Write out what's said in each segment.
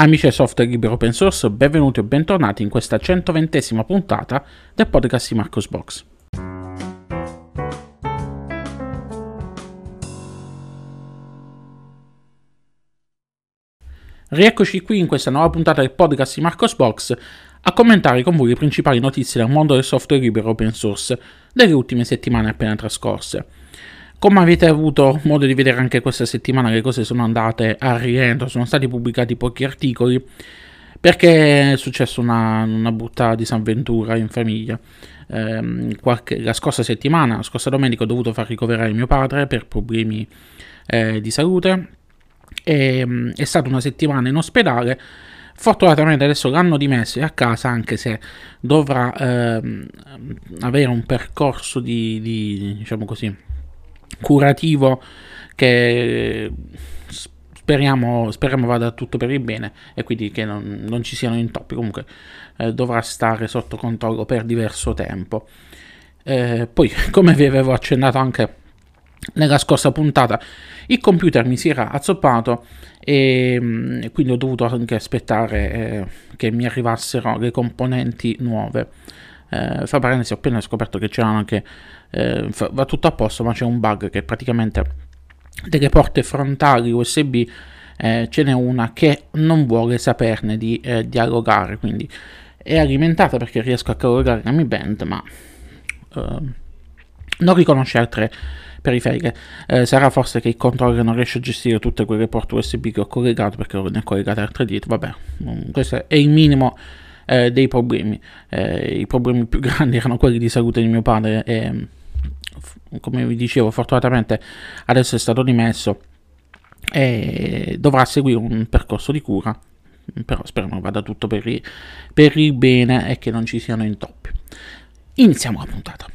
Amici del software libero open source, benvenuti o bentornati in questa 120esima puntata del podcast di Marcos Box. Rieccoci qui in questa nuova puntata del podcast di Marcos Box a commentare con voi le principali notizie del mondo del software libero open source delle ultime settimane appena trascorse. Come avete avuto modo di vedere anche questa settimana le cose sono andate a rientro, sono stati pubblicati pochi articoli perché è successa una, una brutta disavventura in famiglia. Eh, qualche, la scorsa settimana, la scorsa domenica ho dovuto far ricoverare mio padre per problemi eh, di salute e, mm, è stata una settimana in ospedale. Fortunatamente adesso l'hanno dimesso a casa anche se dovrà eh, avere un percorso di, di diciamo così, curativo che speriamo, speriamo, vada tutto per il bene e quindi che non, non ci siano intoppi. Comunque eh, dovrà stare sotto controllo per diverso tempo. Eh, poi, come vi avevo accennato anche nella scorsa puntata, il computer mi si era azzoppato e, mm, e quindi ho dovuto anche aspettare eh, che mi arrivassero le componenti nuove. Eh, fra parentesi, ho appena scoperto che c'erano anche. Eh, va tutto a posto, ma c'è un bug che praticamente delle porte frontali USB eh, ce n'è una che non vuole saperne di eh, dialogare. Quindi è alimentata perché riesco a collegare la Mi Band, ma ehm, non riconosce altre periferiche. Eh, sarà forse che il controller non riesce a gestire tutte quelle porte USB che ho collegato perché ne ho collegate altre dietro. Vabbè, mm, questo è il minimo eh, dei problemi. Eh, I problemi più grandi erano quelli di salute di mio padre e, come vi dicevo, fortunatamente adesso è stato dimesso e dovrà seguire un percorso di cura. Però speriamo vada tutto per il, per il bene e che non ci siano intoppi. Iniziamo la puntata.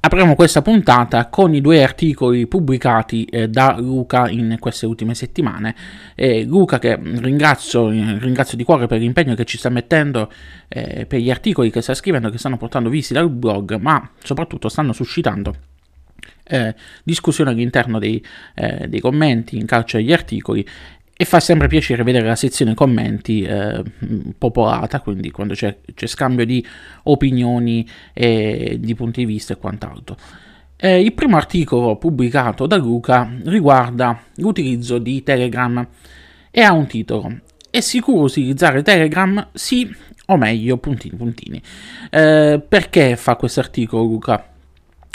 Apriamo questa puntata con i due articoli pubblicati eh, da Luca in queste ultime settimane. Eh, Luca che ringrazio, ringrazio, di cuore per l'impegno che ci sta mettendo, eh, per gli articoli che sta scrivendo, che stanno portando visita al blog, ma soprattutto stanno suscitando eh, discussione all'interno dei, eh, dei, commenti in calcio agli articoli e fa sempre piacere vedere la sezione commenti eh, popolata, quindi quando c'è, c'è, scambio di opinioni e di punti di vista e quant'altro. Eh, il primo articolo pubblicato da Luca riguarda l'utilizzo di Telegram e ha un titolo. È sicuro utilizzare Telegram? Sì o meglio, puntini puntini. Eh, perché fa questo articolo Luca?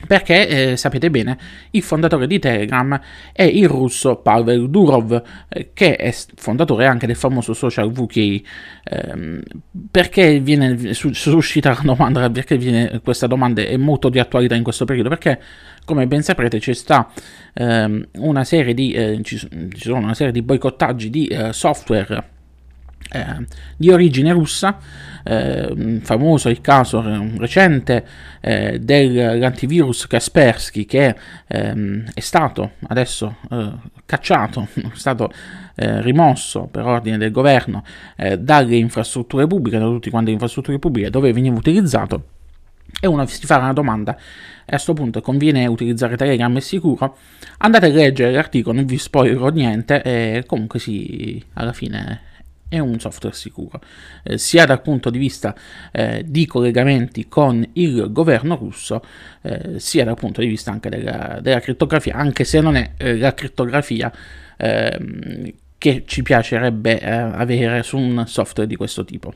Perché eh, sapete bene, il fondatore di Telegram è il russo Pavel Durov, eh, che è fondatore anche del famoso social VK. Eh, perché viene suscita la domanda? Perché viene, questa domanda è molto di attualità in questo periodo? Perché, come ben saprete, ci sta ehm, una serie di, eh, ci, ci, sono una serie di boicottaggi di eh, software eh, di origine russa, eh, famoso il caso recente eh, dell'antivirus Kaspersky che ehm, è stato adesso eh, cacciato, è stato eh, rimosso per ordine del governo eh, dalle infrastrutture pubbliche, da tutte quante le infrastrutture pubbliche dove veniva utilizzato. E uno si fa una domanda, e a questo punto conviene utilizzare Telegram, è sicuro? Andate a leggere l'articolo, non vi spoilerò niente, e comunque sì, alla fine è un software sicuro, eh, sia dal punto di vista eh, di collegamenti con il governo russo, eh, sia dal punto di vista anche della, della crittografia, anche se non è eh, la crittografia ehm, che ci piacerebbe eh, avere su un software di questo tipo.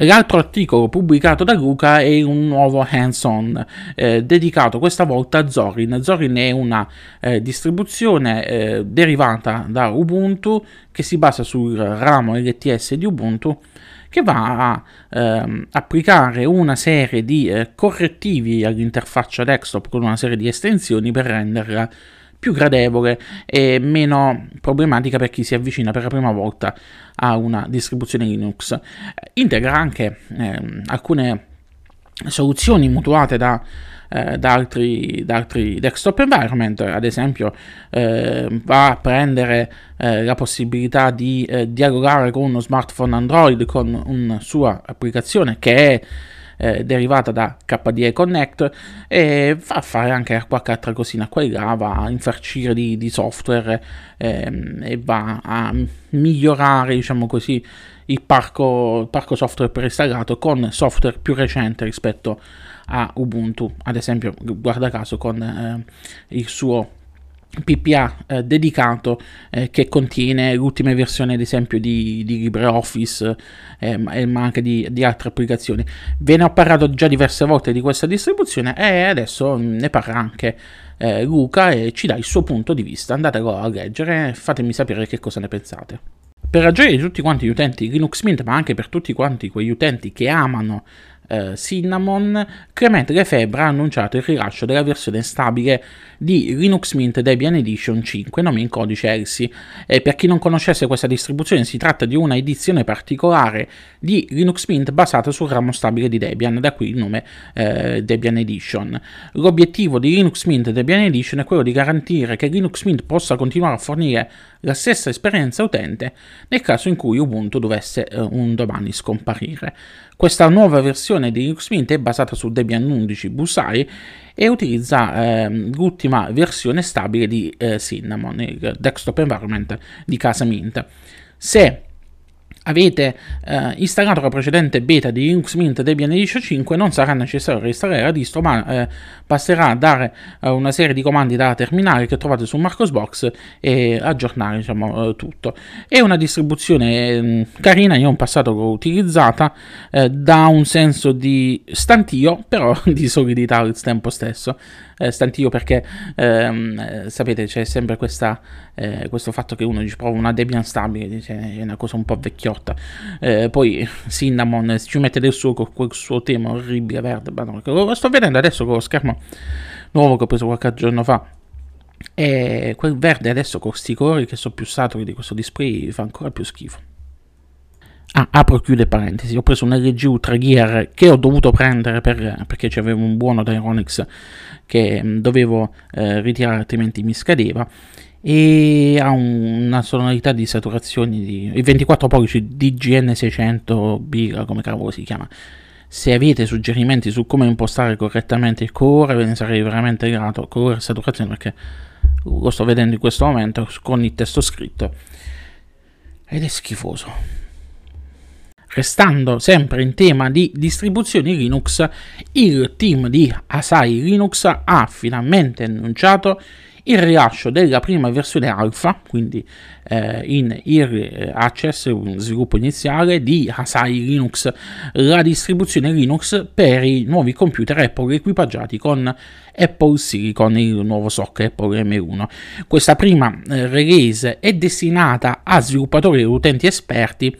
L'altro articolo pubblicato da Luca è un nuovo hands-on eh, dedicato questa volta a Zorin. Zorin è una eh, distribuzione eh, derivata da Ubuntu che si basa sul ramo LTS di Ubuntu che va a ehm, applicare una serie di eh, correttivi all'interfaccia desktop con una serie di estensioni per renderla più gradevole e meno problematica per chi si avvicina per la prima volta a una distribuzione Linux. Integra anche eh, alcune soluzioni mutuate da, eh, da, altri, da, altri, desktop environment, ad esempio eh, va a prendere eh, la possibilità di eh, dialogare con uno smartphone Android con una sua applicazione che è eh, derivata da KDE Connect e fa fare anche qualche altra cosina. Qua e là, va a infarcire di, di software ehm, e va a migliorare, diciamo così, il parco, il parco software preinstallato con software più recente rispetto a Ubuntu, ad esempio, guarda caso con eh, il suo PPA eh, dedicato eh, che contiene l'ultima versione ad esempio di, di LibreOffice eh, ma anche di, di, altre applicazioni. Ve ne ho parlato già diverse volte di questa distribuzione e adesso ne parla anche eh, Luca e ci dà il suo punto di vista. Andatelo a leggere e fatemi sapere che cosa ne pensate. Per ragione di tutti quanti gli utenti Linux Mint ma anche per tutti quanti quegli utenti che amano eh, Cinnamon, Clemente Lefebvre ha annunciato il rilascio della versione stabile di Linux Mint Debian Edition 5, nome in codice ELSI. E per chi non conoscesse questa distribuzione, si tratta di una edizione particolare di Linux Mint basata sul ramo stabile di Debian, da qui il nome eh, Debian Edition. L'obiettivo di Linux Mint Debian Edition è quello di garantire che Linux Mint possa continuare a fornire la stessa esperienza utente nel caso in cui Ubuntu dovesse eh, un domani scomparire. Questa nuova versione di Linux Mint è basata su Debian 11 Busai e utilizza eh, l'ultima versione stabile di eh, Cinnamon, il desktop environment di casa Mint. Se avete eh, installato la precedente beta di Linux Mint Debian Edition 5 non sarà necessario reinstallare la distro ma eh, basterà dare eh, una serie di comandi da terminale che trovate su Marcosbox e aggiornare diciamo, tutto. È una distribuzione mm, carina io in passato l'ho utilizzata eh, da un senso di stantio però di solidità al tempo stesso. Eh, stantio perché ehm, eh, sapete c'è sempre questa, questo fatto che uno ci prova una Debian stabile, dice, è una cosa un po' vecchiotta. Eh, poi Cinnamon ci mette del suo con quel suo tema orribile verde, lo sto vedendo adesso con lo schermo nuovo che ho preso qualche giorno fa. E quel verde adesso con questi colori che sono più saturi di questo display fa ancora più schifo. Ah, apro e chiude parentesi, ho preso un LG Ultra Gear che ho dovuto prendere per, perché c'avevo un buono da che mm, dovevo eh, ritirare altrimenti mi scadeva e ha un, una sonorità di saturazione di 24 pollici DGN600 Biga come cavolo si chiama. Se avete suggerimenti su come impostare correttamente il colore ve ne sarei veramente grato. Colore e saturazione perché lo sto vedendo in questo momento con il testo scritto. Ed è schifoso Restando sempre in tema di distribuzioni Linux, il team di Asai Linux ha finalmente annunciato il rilascio della prima versione alfa, quindi eh, in Early Access, un sviluppo iniziale di Asai Linux, la distribuzione Linux per i nuovi computer Apple equipaggiati con Apple Silicon, il nuovo SOC Apple M1. Questa prima eh, release è destinata a sviluppatori e utenti esperti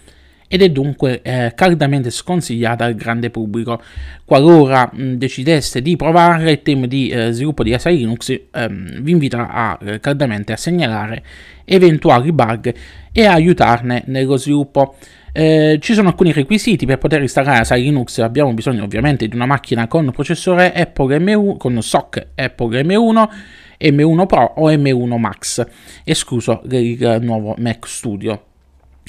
ed è dunque eh, caldamente sconsigliata al grande pubblico. Qualora mh, decideste di provare il team di eh, sviluppo di Asai Linux, ehm, vi invito a, eh, caldamente a segnalare eventuali bug e a aiutarne nello sviluppo. Eh, ci sono alcuni requisiti per poter installare Asai Linux. Abbiamo bisogno ovviamente di una macchina con processore Apple M1, con SOC Apple M1, M1 Pro o M1 Max, escluso il nuovo Mac Studio.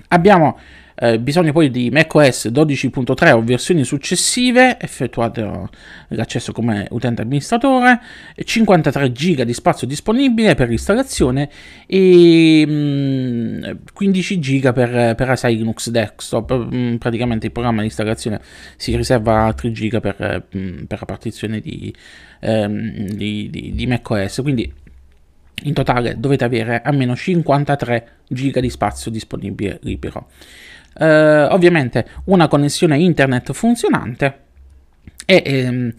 Abbiamo eh, bisogno poi di macOS 12.3 o versioni successive, effettuate l'accesso come utente amministratore, 53 GB di spazio disponibile per l'installazione e mm, 15 GB per, per Asai Linux Desktop. Mm, praticamente il programma di installazione si riserva altri GB per, mm, per la partizione di, ehm, di, di, di macOS. Quindi in totale dovete avere almeno 53 GB di spazio disponibile libero eh, ovviamente una connessione internet funzionante e ehm,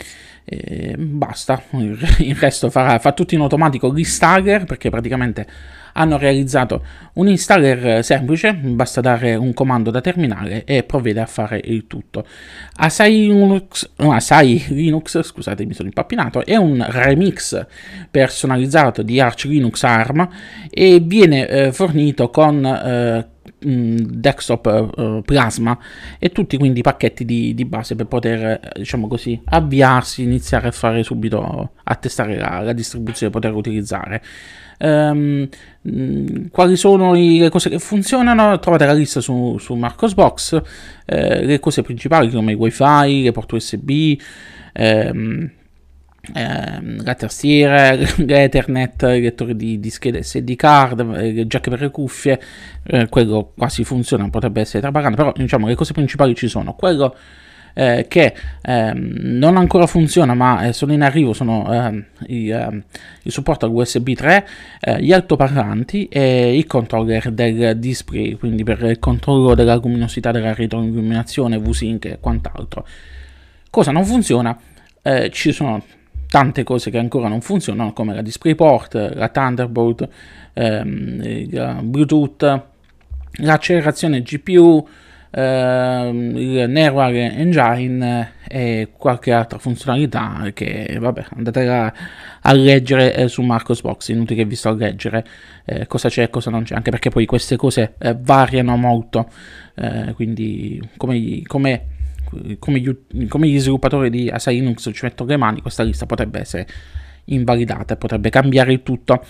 eh, basta, il resto farà, fa tutto in automatico l'installer perché praticamente hanno realizzato un installer semplice, basta dare un comando da terminale e provvede a fare il tutto. Asai Linux, Asai Linux scusate mi sono impappinato, è un remix personalizzato di Arch Linux ARM e viene eh, fornito con eh, desktop uh, Plasma e tutti quindi i pacchetti di, di, base per poter, diciamo così, avviarsi, iniziare a fare subito, a testare la, la distribuzione, poter utilizzare. Um, quali sono le cose che funzionano? Trovate la lista su, su Marcosbox, eh, le cose principali come i wifi, le porte USB, ehm, ehm, la tastiera, l'Ethernet, il lettore di, di schede SD card, le jack per le cuffie, eh, quello quasi funziona, potrebbe essere trapagante, però diciamo le cose principali ci sono. Quello eh, che ehm, non ancora funziona ma eh, sono in arrivo sono ehm, il, ehm, il, supporto al USB 3, eh, gli altoparlanti e il controller del display, quindi per il controllo della luminosità, della retroilluminazione, VSync e quant'altro. Cosa non funziona? Eh, ci sono tante cose che ancora non funzionano come la DisplayPort, la Thunderbolt, ehm, il Bluetooth, l'accelerazione GPU, Uh, il Neural Engine e qualche altra funzionalità che vabbè andate a, a leggere eh, su Marcosbox inutile che vi sto a leggere eh, cosa c'è e cosa non c'è anche perché poi queste cose eh, variano molto eh, quindi come, come, come, gli, come, gli, sviluppatori di Asa Linux ci mettono le mani questa lista potrebbe essere invalidata e potrebbe cambiare il tutto.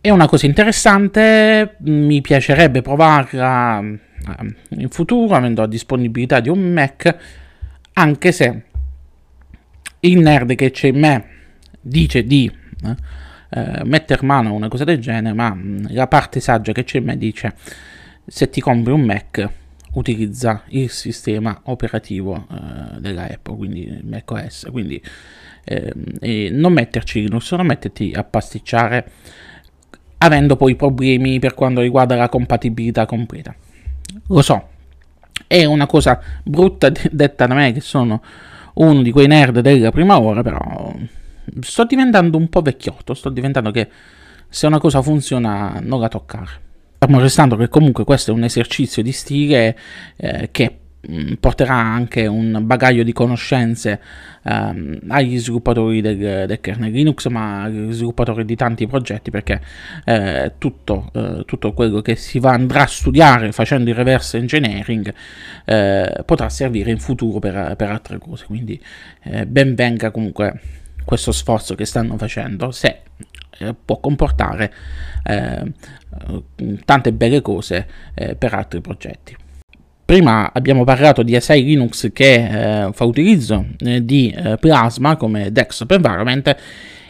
È una cosa interessante mi piacerebbe provarla Ehm, in futuro, avendo la disponibilità di un Mac, anche se il nerd che c'è in me dice di eh, eh mettere mano a una cosa del genere, ma mm, la parte saggia che c'è in me dice se ti compri un Mac utilizza il sistema operativo eh, della Apple, quindi Mac OS, quindi eh, non metterci Linux, non metterti a pasticciare avendo poi problemi per quanto riguarda la compatibilità completa. Lo so, è una cosa brutta detta da me che sono uno di quei nerd della prima ora, però sto diventando un po' vecchiotto, sto diventando che se una cosa funziona non la toccare. Stiamo restando che comunque questo è un esercizio di stile eh, che Mm, porterà anche un bagaglio di conoscenze ehm, agli sviluppatori del, del, kernel Linux, ma agli sviluppatori di tanti progetti, perché eh, tutto, eh, tutto, quello che si va, andrà a studiare facendo il reverse engineering eh, potrà servire in futuro per, per altre cose. Quindi eh, ben venga comunque questo sforzo che stanno facendo, se eh, può comportare eh, tante belle cose per altri progetti. Prima abbiamo parlato di Asai Linux che eh, fa utilizzo eh, di eh, Plasma come desktop environment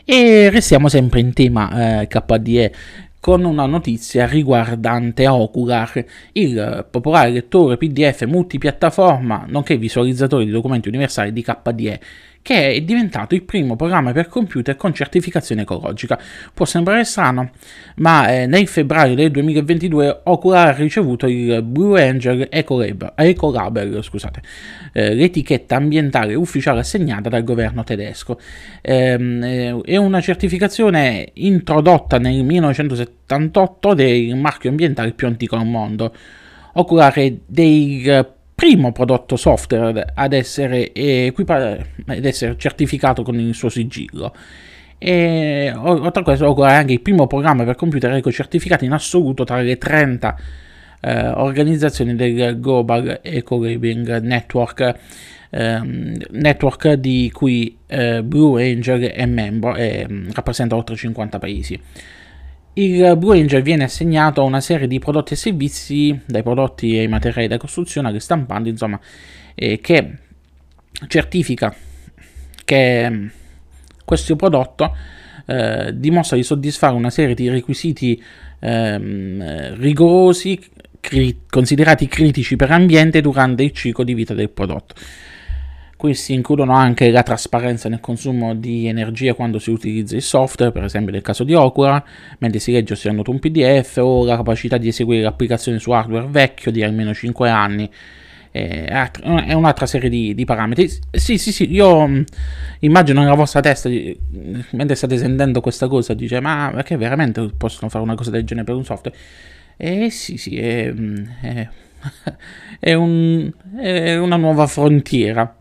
e restiamo sempre in tema eh, KDE con una notizia riguardante Ocular, il popolare lettore PDF multipiattaforma nonché visualizzatore di documenti universali di KDE che è diventato il primo programma per computer con certificazione ecologica. Può sembrare strano, ma eh, nel febbraio del 2022 Ocular ha ricevuto il Blue Angel Ecolabel, scusate, eh, l'etichetta ambientale ufficiale assegnata dal governo tedesco. Ehm, eh, è una certificazione introdotta nel 1978 del marchio ambientale più antico al mondo. Ocular è dei primo prodotto software ad essere, equipa- ad essere certificato con il suo sigillo. E oltre a questo, è anche il primo programma per computer eco-certificato in assoluto tra le 30 eh, organizzazioni del Global Eco Living Network, ehm, network di cui eh, Blue Angel è membro e mm, rappresenta oltre 50 paesi. Il Angel viene assegnato a una serie di prodotti e servizi, dai prodotti ai materiali da costruzione alle stampanti, insomma, eh, che certifica che questo prodotto eh, dimostra di soddisfare una serie di requisiti eh, rigorosi, cri- considerati critici per l'ambiente durante il ciclo di vita del prodotto. Questi includono anche la trasparenza nel consumo di energia quando si utilizza il software, per esempio nel caso di Okura, mentre si legge o si annota un PDF, o la capacità di eseguire l'applicazione su hardware vecchio di almeno 5 anni. È un'altra serie di, di parametri. Sì, sì, sì, io mm, immagino nella vostra testa, mentre state sentendo questa cosa, dice, ma perché veramente possono fare una cosa del genere per un software? Eh sì, sì, è, mm, è, è, un, è una nuova frontiera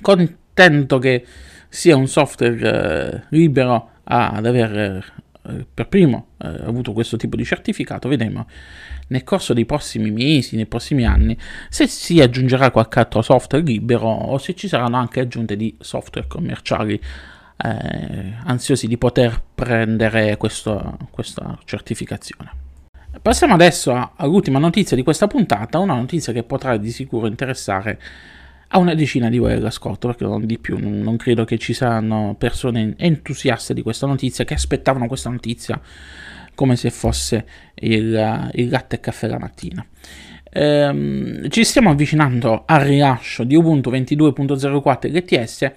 contento che sia un software eh, libero ad aver eh, per primo eh, avuto questo tipo di certificato, vedremo nel corso dei prossimi mesi, nei prossimi anni, se si aggiungerà qualche altro software libero o se ci saranno anche aggiunte di software commerciali eh, ansiosi di poter prendere questo, questa certificazione. Passiamo adesso all'ultima notizia di questa puntata, una notizia che potrà di sicuro interessare a una decina di voi all'ascolto, perché non di più, non credo che ci saranno persone entusiaste di questa notizia che aspettavano questa notizia come se fosse il, il latte e caffè la mattina. Ehm, ci stiamo avvicinando al rilascio di Ubuntu 22.04 LTS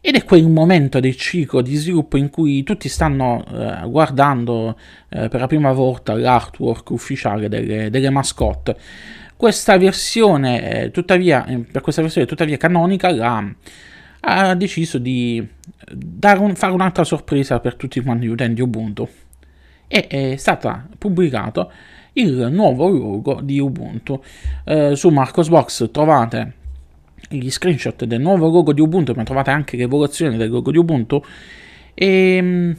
ed è quel momento del ciclo di sviluppo in cui tutti stanno eh, guardando eh, per la prima volta l'artwork ufficiale delle, delle mascotte. Questa versione, eh, tuttavia, eh, per questa versione tuttavia canonica, la, ha deciso di un, fare un'altra sorpresa per tutti quanti gli utenti Ubuntu. E è stato pubblicato il nuovo logo di Ubuntu. Eh, su Marcosbox trovate gli screenshot del nuovo logo di Ubuntu, ma trovate anche l'evoluzione del logo di Ubuntu. E, ehm,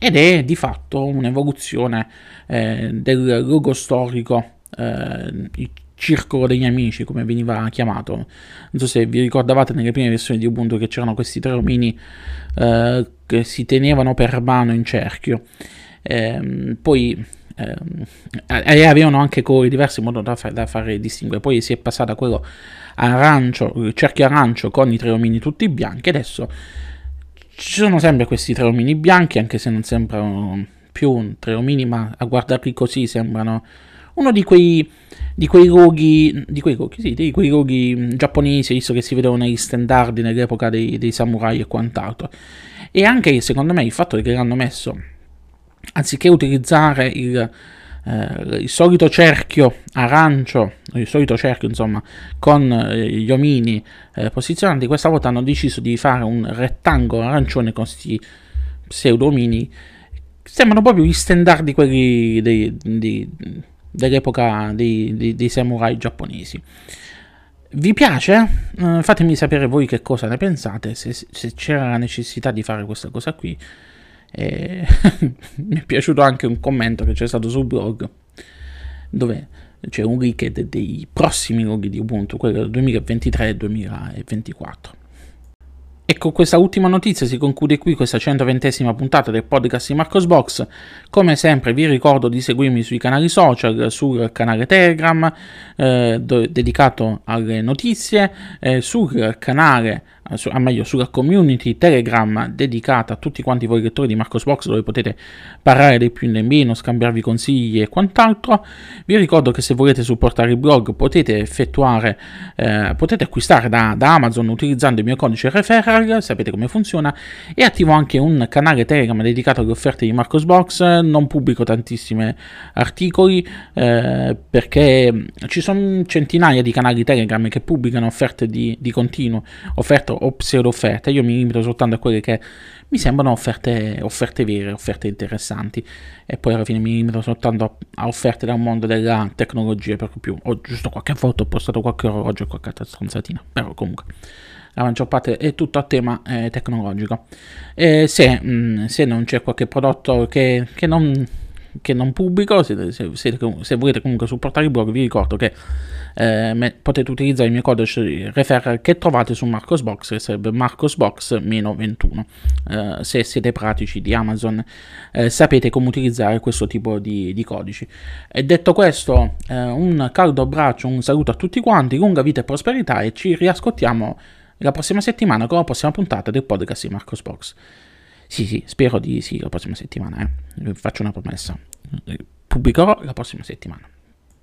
ed è di fatto un'evoluzione eh, del logo storico, eh, il circolo degli amici, come veniva chiamato. Non so se vi ricordavate nelle prime versioni di Ubuntu che c'erano questi tre omini eh, che si tenevano per mano in cerchio. Ehm, poi eh, avevano anche colori diversi in modo da, fa- da, fare distinguere. Poi si è passato a quello arancio, il cerchio arancio con i tre omini tutti bianchi. Adesso ci sono sempre questi tre omini bianchi, anche se non sembrano più tre omini, ma a guardarli così sembrano uno di quei, di quei roghi, di quei roghi, sì, di quei roghi giapponesi, visto che si vedevano negli standardi nell'epoca dei, dei samurai e quant'altro. E anche secondo me il fatto che l'hanno messo anziché utilizzare il, eh, il solito cerchio arancio, il solito cerchio insomma, con eh, gli omini eh, posizionati, questa volta hanno deciso di fare un rettangolo arancione con questi pseudo omini. Sembrano proprio gli standard di quelli dei, dei, dell'epoca dei, dei, dei samurai giapponesi. Vi piace? Uh, fatemi sapere voi che cosa ne pensate, se, se c'era la necessità di fare questa cosa qui. E mi è piaciuto anche un commento che c'è stato sul blog dove c'è un link dei prossimi loghi di Ubuntu, quello del 2023 e 2024. E con questa ultima notizia si conclude qui questa 120esima puntata del podcast di Marcos Box. Come sempre vi ricordo di seguirmi sui canali social, sul canale Telegram eh, dedicato alle notizie, eh, sul canale a meglio sulla community Telegram dedicata a tutti quanti voi lettori di Marcosbox dove potete parlare del più e meno, scambiarvi consigli e quant'altro. Vi ricordo che se volete supportare il blog potete effettuare, eh, potete acquistare da, da, Amazon utilizzando il mio codice referral, sapete come funziona, e attivo anche un canale Telegram dedicato alle offerte di Marcosbox, non pubblico tantissimi articoli eh, perché ci sono centinaia di canali Telegram che pubblicano offerte di, di continuo, offerte o pseudo offerte, io mi limito soltanto a quelle che mi sembrano offerte, offerte vere, offerte interessanti e poi alla fine mi limito soltanto a offerte dal mondo della tecnologia per più, ho giusto qualche volta ho postato qualche orologio e qualche altra stronzatina, però comunque la maggior parte è tutto a tema eh, tecnologico. E se, mh, mm, se, non c'è qualche prodotto che, che non che non pubblico, se, se, se, se, volete comunque supportare il blog vi ricordo che eh, me, potete utilizzare il mio codice referral che trovate su Marcosbox, che sarebbe marcosbox-21. Eh, se siete pratici di Amazon eh, sapete come utilizzare questo tipo di, di codici. E detto questo, eh, un caldo abbraccio, un saluto a tutti quanti, lunga vita e prosperità e ci riascoltiamo la prossima settimana con la prossima puntata del podcast di Marcosbox. Sì, sì, spero di sì la prossima settimana, eh. faccio una promessa. Pubblicherò la prossima settimana.